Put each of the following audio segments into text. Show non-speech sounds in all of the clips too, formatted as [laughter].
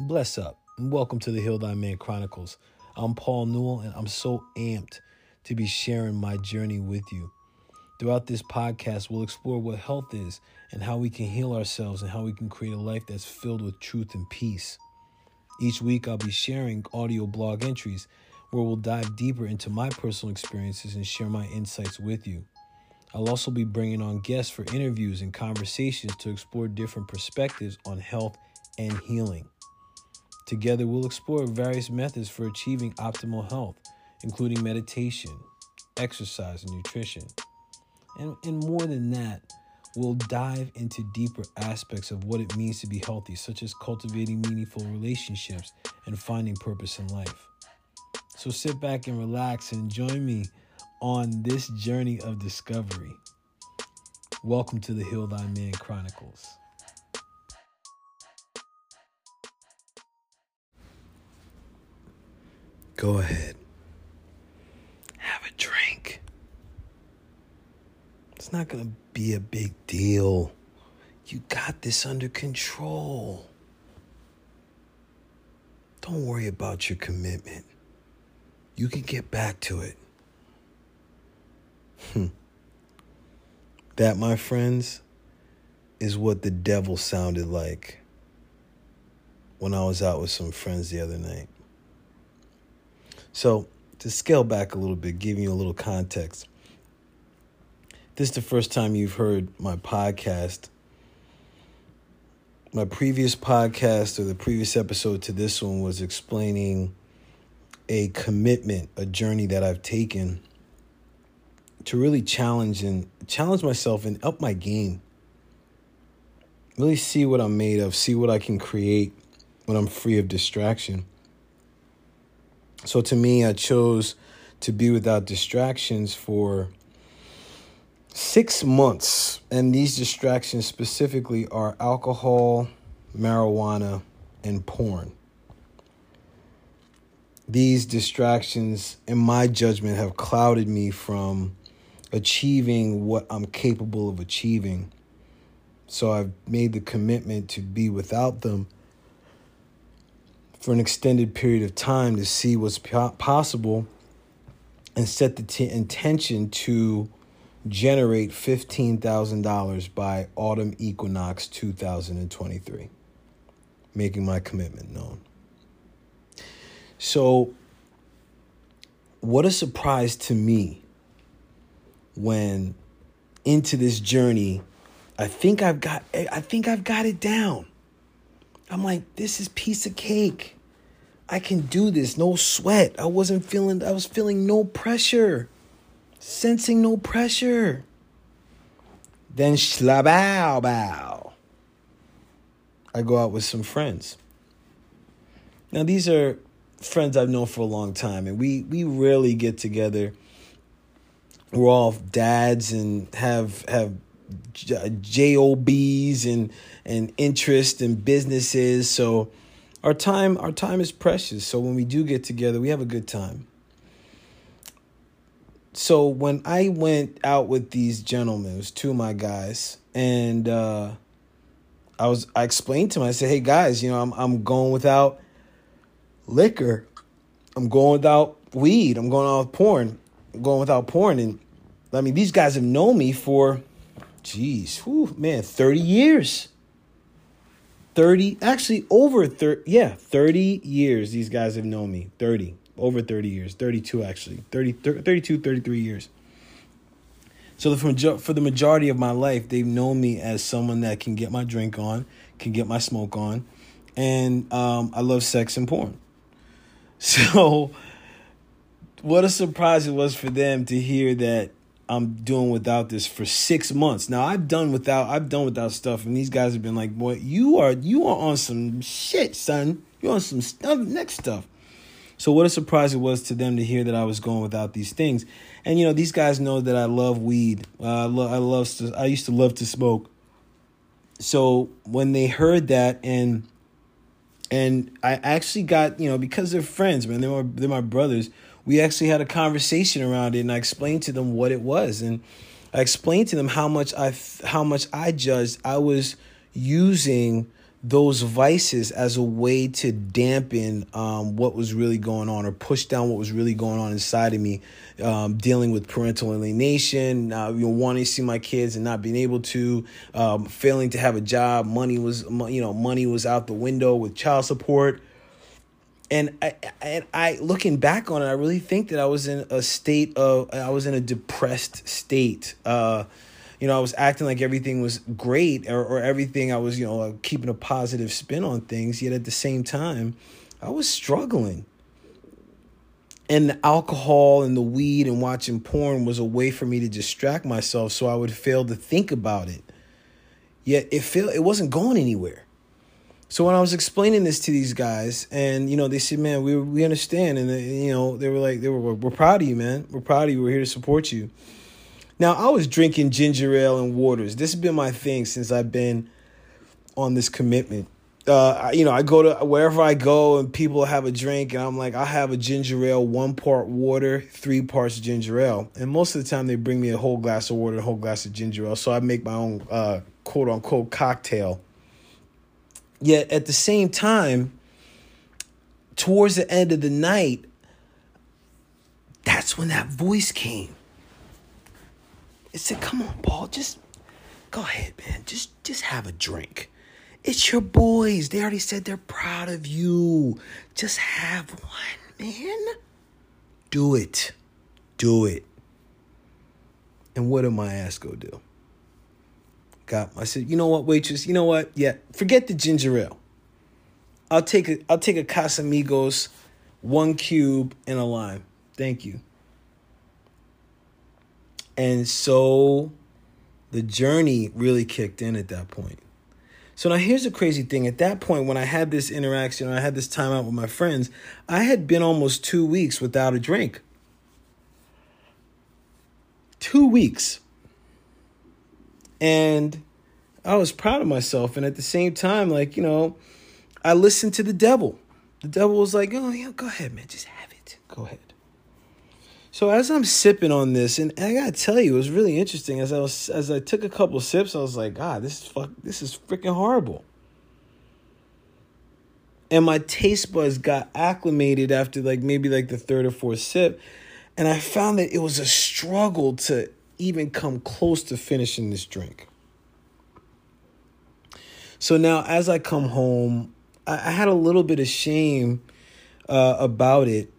Bless up welcome to the Heal Thy Man Chronicles. I'm Paul Newell and I'm so amped to be sharing my journey with you. Throughout this podcast, we'll explore what health is and how we can heal ourselves and how we can create a life that's filled with truth and peace. Each week, I'll be sharing audio blog entries where we'll dive deeper into my personal experiences and share my insights with you. I'll also be bringing on guests for interviews and conversations to explore different perspectives on health and healing. Together, we'll explore various methods for achieving optimal health, including meditation, exercise, and nutrition. And, and more than that, we'll dive into deeper aspects of what it means to be healthy, such as cultivating meaningful relationships and finding purpose in life. So sit back and relax and join me on this journey of discovery. Welcome to the Heal Thy Man Chronicles. Go ahead. Have a drink. It's not going to be a big deal. You got this under control. Don't worry about your commitment. You can get back to it. Hmm. That, my friends, is what the devil sounded like when I was out with some friends the other night. So, to scale back a little bit, giving you a little context, this is the first time you've heard my podcast. My previous podcast or the previous episode to this one was explaining a commitment, a journey that I've taken to really challenge and challenge myself and up my game. Really see what I'm made of, see what I can create when I'm free of distraction. So to me, I chose to be without distractions for six months. And these distractions specifically are alcohol, marijuana, and porn. These distractions, in my judgment, have clouded me from achieving what I'm capable of achieving. So I've made the commitment to be without them for an extended period of time to see what's possible and set the t- intention to generate $15,000 by autumn equinox 2023, making my commitment known. So, what a surprise to me when into this journey, I think I've got I think I've got it down. I'm like, this is piece of cake. I can do this, no sweat. I wasn't feeling I was feeling no pressure. Sensing no pressure. Then shlabow bow. I go out with some friends. Now these are friends I've known for a long time, and we we rarely get together we're all dads and have have jobs and and interest in businesses. So our time our time is precious. So when we do get together we have a good time. So when i went out with these gentlemen it was two of my guys and uh, i was i explained to them i said hey guys you know i'm, I'm going without liquor. I'm going without weed. I'm going out with porn. Going without porn. And I mean, these guys have known me for, geez, whew, man, 30 years. 30, actually over 30, yeah, 30 years these guys have known me. 30, over 30 years, 32 actually, 30, 32, 33 years. So for, for the majority of my life, they've known me as someone that can get my drink on, can get my smoke on, and um, I love sex and porn. [laughs] So what a surprise it was for them to hear that I'm doing without this for six months. Now I've done without I've done without stuff, and these guys have been like, "Boy, you are you are on some shit, son. You're on some stuff next stuff." So what a surprise it was to them to hear that I was going without these things. And you know, these guys know that I love weed. Uh, I love I love I used to love to smoke. So when they heard that and and I actually got you know because they're friends, man. They're they're my brothers we actually had a conversation around it and I explained to them what it was and I explained to them how much I how much I judged I was using those vices as a way to dampen um, what was really going on or push down what was really going on inside of me, um, dealing with parental alienation, uh, you know, wanting to see my kids and not being able to, um, failing to have a job. Money was, you know, money was out the window with child support. And I, and I, looking back on it, I really think that I was in a state of, I was in a depressed state. Uh, you know, I was acting like everything was great or, or everything I was, you know, keeping a positive spin on things. Yet at the same time, I was struggling. And the alcohol and the weed and watching porn was a way for me to distract myself so I would fail to think about it. Yet it feel it wasn't going anywhere. So when I was explaining this to these guys, and you know, they said, "Man, we we understand," and they, you know, they were like, "They were, we're proud of you, man. We're proud of you. We're here to support you." Now, I was drinking ginger ale and waters. This has been my thing since I've been on this commitment. Uh, you know, I go to wherever I go and people have a drink, and I'm like, I have a ginger ale, one part water, three parts ginger ale. And most of the time, they bring me a whole glass of water, a whole glass of ginger ale. So I make my own uh, quote unquote cocktail. Yet at the same time, towards the end of the night, that's when that voice came. It said, "Come on, Paul, just go ahead, man. Just just have a drink. It's your boys. They already said they're proud of you. Just have one, man. Do it. Do it." And what did my ass go do? Got I said, "You know what, waitress? You know what? Yeah, forget the ginger ale. I'll take a I'll take a Casamigos, one cube and a lime. Thank you." And so the journey really kicked in at that point. So now here's the crazy thing. At that point, when I had this interaction, I had this time out with my friends, I had been almost two weeks without a drink. Two weeks. And I was proud of myself. And at the same time, like, you know, I listened to the devil. The devil was like, oh, yeah, go ahead, man. Just have it. Go ahead. So as I'm sipping on this, and I gotta tell you, it was really interesting. As I was, as I took a couple sips, I was like, God, this is fuck, this is freaking horrible. And my taste buds got acclimated after like maybe like the third or fourth sip, and I found that it was a struggle to even come close to finishing this drink. So now, as I come home, I, had a little bit of shame uh, about it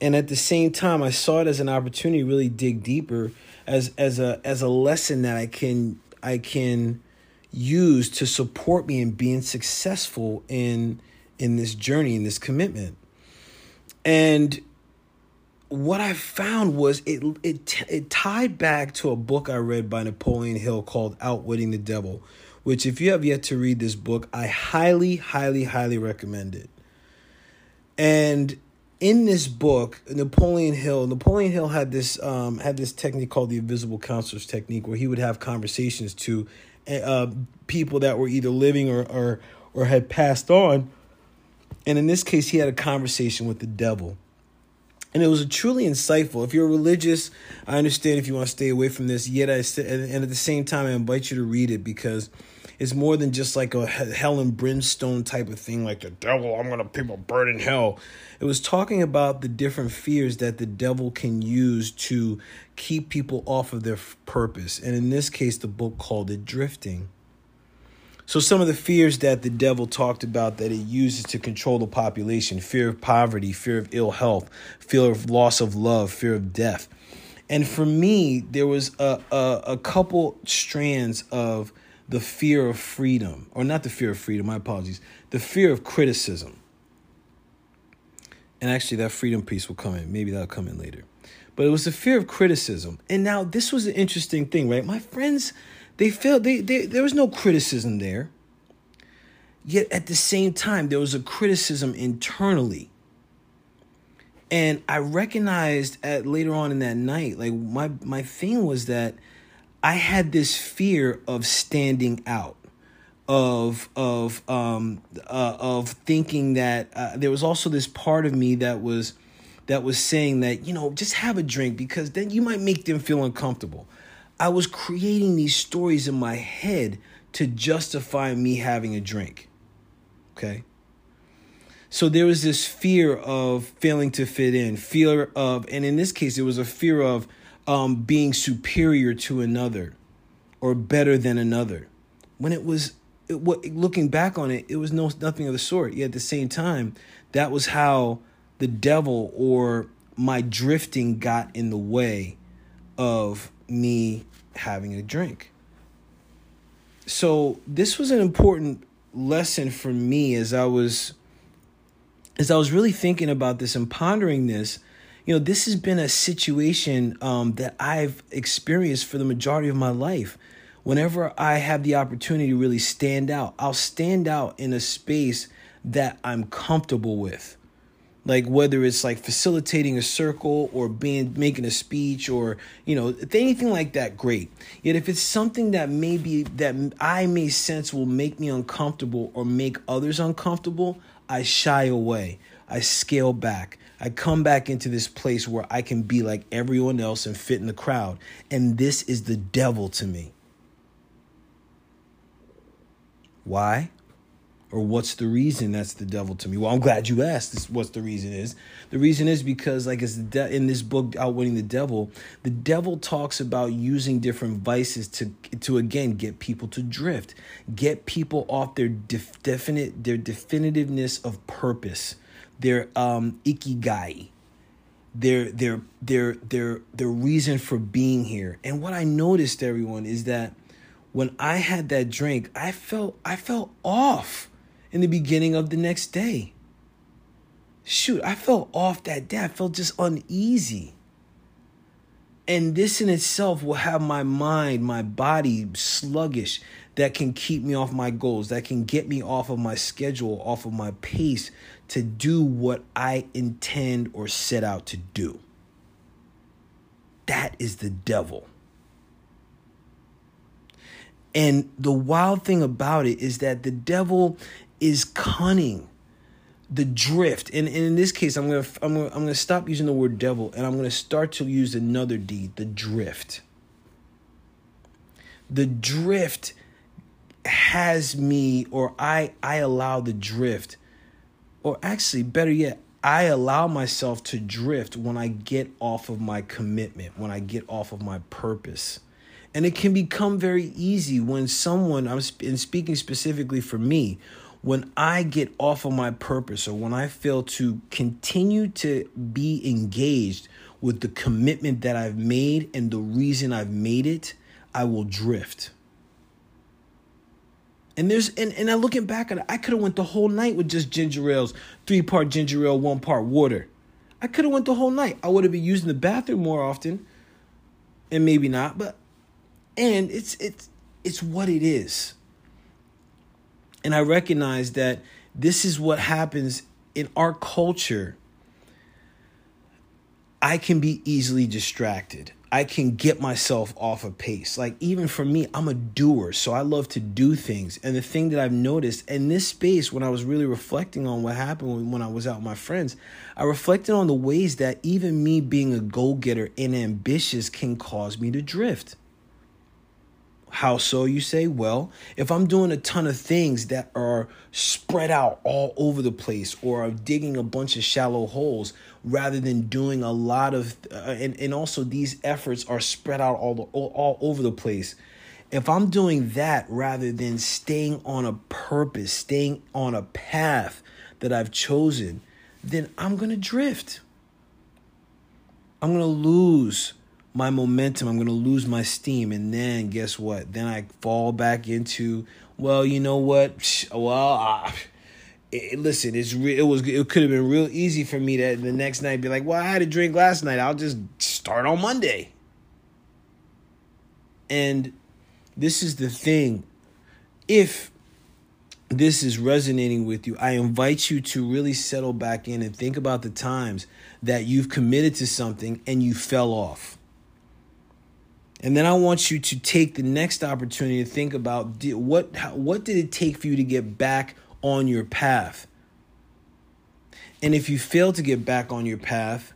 and at the same time i saw it as an opportunity to really dig deeper as as a as a lesson that i can i can use to support me in being successful in in this journey in this commitment and what i found was it it it tied back to a book i read by napoleon hill called outwitting the devil which if you have yet to read this book i highly highly highly recommend it. And in this book, Napoleon Hill, Napoleon Hill had this um, had this technique called the invisible counselors technique, where he would have conversations to uh, people that were either living or, or or had passed on, and in this case, he had a conversation with the devil, and it was truly insightful. If you're religious, I understand if you want to stay away from this. Yet, I and at the same time, I invite you to read it because it's more than just like a hell and brimstone type of thing, like the devil, I'm gonna people burn in hell. It was talking about the different fears that the devil can use to keep people off of their purpose. And in this case, the book called it drifting. So, some of the fears that the devil talked about that it uses to control the population fear of poverty, fear of ill health, fear of loss of love, fear of death. And for me, there was a, a, a couple strands of the fear of freedom, or not the fear of freedom, my apologies, the fear of criticism. And actually, that freedom piece will come in. Maybe that'll come in later. But it was the fear of criticism. And now, this was an interesting thing, right? My friends, they felt they, they, there was no criticism there. Yet at the same time, there was a criticism internally. And I recognized at later on in that night, like my my thing was that I had this fear of standing out, of of um uh, of thinking that uh, there was also this part of me that was that was saying that you know just have a drink because then you might make them feel uncomfortable. I was creating these stories in my head to justify me having a drink. Okay. So there was this fear of failing to fit in, fear of, and in this case, it was a fear of um, being superior to another or better than another. When it was, it, what, looking back on it, it was no nothing of the sort. Yet at the same time, that was how the devil or my drifting got in the way of me having a drink. So this was an important lesson for me as I was as I was really thinking about this and pondering this, you know, this has been a situation um, that I've experienced for the majority of my life. Whenever I have the opportunity to really stand out, I'll stand out in a space that I'm comfortable with. Like whether it's like facilitating a circle or being making a speech or you know anything like that, great. Yet if it's something that maybe that I may sense will make me uncomfortable or make others uncomfortable, I shy away. I scale back. I come back into this place where I can be like everyone else and fit in the crowd. And this is the devil to me. Why? Or what's the reason that's the devil to me? Well, I'm glad you asked. This, what's the reason is? The reason is because, like, it's de- in this book, Outwitting the Devil, the devil talks about using different vices to, to again get people to drift, get people off their def- definite, their definitiveness of purpose, their um, ikigai, their their their their their reason for being here. And what I noticed, everyone, is that when I had that drink, I felt I felt off in the beginning of the next day. Shoot, I felt off that day. I felt just uneasy. And this in itself will have my mind, my body sluggish that can keep me off my goals, that can get me off of my schedule, off of my pace to do what I intend or set out to do. That is the devil. And the wild thing about it is that the devil is cunning. The drift, and, and in this case, I'm gonna I'm gonna I'm gonna stop using the word devil, and I'm gonna start to use another D, the drift. The drift has me, or I I allow the drift, or actually better yet, I allow myself to drift when I get off of my commitment, when I get off of my purpose. And it can become very easy when someone, I'm speaking specifically for me, when I get off of my purpose or when I fail to continue to be engaged with the commitment that I've made and the reason I've made it, I will drift. And there's and, and I looking back at it, I could have went the whole night with just ginger ales, three part ginger ale, one part water. I could have went the whole night. I would have been using the bathroom more often, and maybe not, but and it's it's it's what it is. And I recognize that this is what happens in our culture. I can be easily distracted. I can get myself off of pace. Like, even for me, I'm a doer, so I love to do things. And the thing that I've noticed in this space, when I was really reflecting on what happened when I was out with my friends, I reflected on the ways that even me being a go getter and ambitious can cause me to drift. How so, you say? Well, if I'm doing a ton of things that are spread out all over the place or I'm digging a bunch of shallow holes rather than doing a lot of, uh, and, and also these efforts are spread out all, all, all over the place. If I'm doing that rather than staying on a purpose, staying on a path that I've chosen, then I'm going to drift. I'm going to lose my momentum. I'm going to lose my steam. And then guess what? Then I fall back into, well, you know what? Well, uh, it, listen, it's re- it was it could have been real easy for me to the next night be like, well, I had a drink last night. I'll just start on Monday. And this is the thing. If this is resonating with you, I invite you to really settle back in and think about the times that you've committed to something and you fell off and then I want you to take the next opportunity to think about what what did it take for you to get back on your path? And if you fail to get back on your path,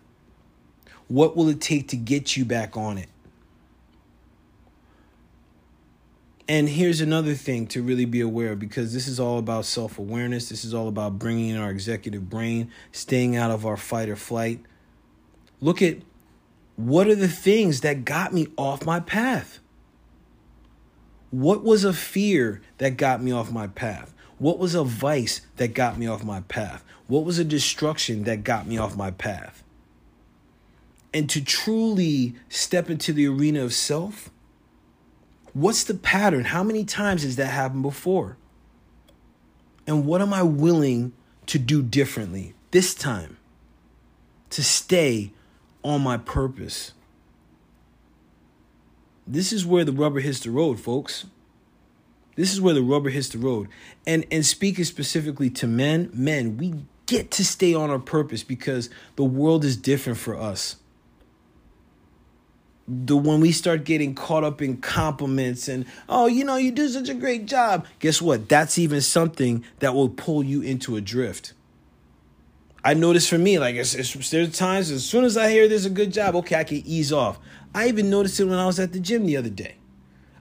what will it take to get you back on it? And here's another thing to really be aware of because this is all about self awareness. This is all about bringing in our executive brain, staying out of our fight or flight. Look at what are the things that got me off my path? What was a fear that got me off my path? What was a vice that got me off my path? What was a destruction that got me off my path? And to truly step into the arena of self, what's the pattern? How many times has that happened before? And what am I willing to do differently this time to stay on my purpose? This is where the rubber hits the road, folks. This is where the rubber hits the road. And and speaking specifically to men, men, we get to stay on our purpose because the world is different for us. The when we start getting caught up in compliments and oh, you know, you do such a great job. Guess what? That's even something that will pull you into a drift. I notice for me, like it's, it's, there's times as soon as I hear there's a good job, okay, I can ease off. I even noticed it when I was at the gym the other day.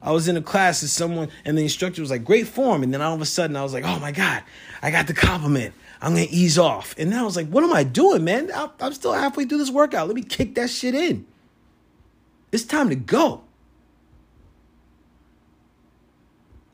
I was in a class and someone, and the instructor was like, great form. And then all of a sudden I was like, oh my God, I got the compliment. I'm to ease off. And then I was like, what am I doing, man? I'm still halfway through this workout. Let me kick that shit in. It's time to go.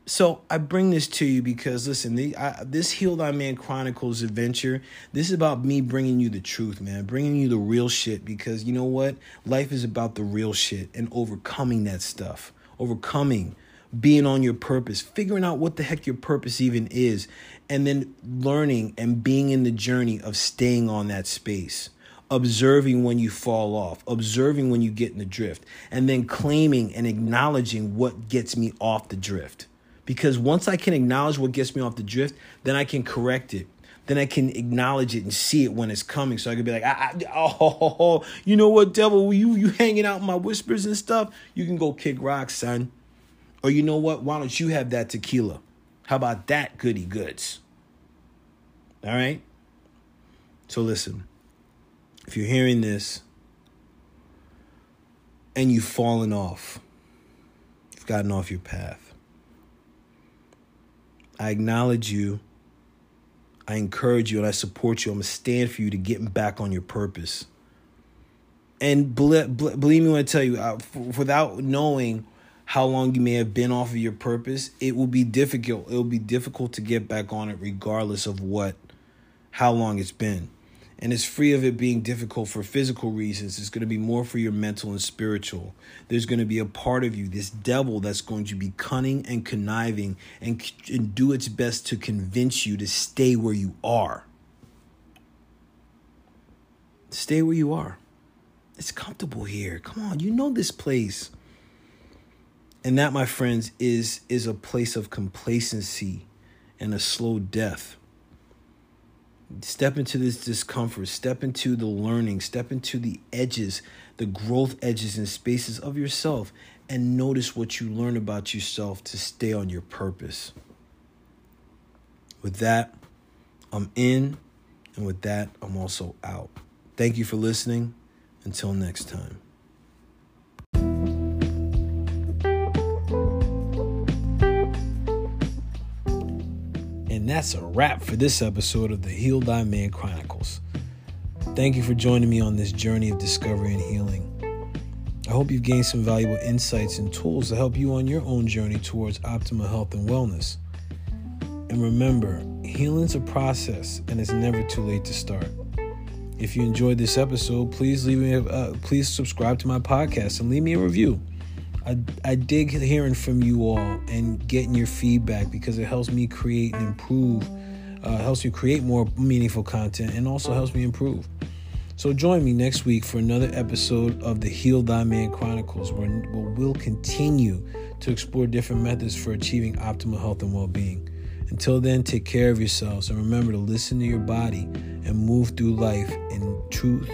So I bring this to you because listen, the, I, this Heal Thy Man Chronicles adventure, this is about me bringing you the truth, man, bringing you the real shit. Because you know what, life is about the real shit and overcoming that stuff overcoming, being on your purpose, figuring out what the heck your purpose even is, and then learning and being in the journey of staying on that space. Observing when you fall off, observing when you get in the drift, and then claiming and acknowledging what gets me off the drift. Because once I can acknowledge what gets me off the drift, then I can correct it then I can acknowledge it and see it when it's coming. So I can be like, I, I, oh, [laughs] you know what, devil, you you hanging out my whispers and stuff. You can go kick rocks, son. Or you know what? Why don't you have that tequila? How about that goody goods? All right. So listen, if you're hearing this and you've fallen off, you've gotten off your path. I acknowledge you I encourage you and I support you. I'm going to stand for you to get back on your purpose. And believe me when I tell you, uh, without knowing how long you may have been off of your purpose, it will be difficult. It will be difficult to get back on it, regardless of what, how long it's been and it's free of it being difficult for physical reasons. It's going to be more for your mental and spiritual. There's going to be a part of you, this devil, that's going to be cunning and conniving and, and do its best to convince you to stay where you are. Stay where you are. It's comfortable here. Come on, you know this place. And that, my friends, is is a place of complacency and a slow death. Step into this discomfort, step into the learning, step into the edges, the growth edges and spaces of yourself, and notice what you learn about yourself to stay on your purpose. With that, I'm in, and with that, I'm also out. Thank you for listening. Until next time. And that's a wrap for this episode of the Heal Thy Man Chronicles. Thank you for joining me on this journey of discovery and healing. I hope you've gained some valuable insights and tools to help you on your own journey towards optimal health and wellness. And remember, healing's a process and it's never too late to start. If you enjoyed this episode, please leave me a, uh, please subscribe to my podcast and leave me a review. I, I dig hearing from you all and getting your feedback because it helps me create and improve, uh, helps me create more meaningful content, and also helps me improve. So join me next week for another episode of the Heal Thy Man Chronicles, where we'll continue to explore different methods for achieving optimal health and well being. Until then, take care of yourselves and remember to listen to your body and move through life in truth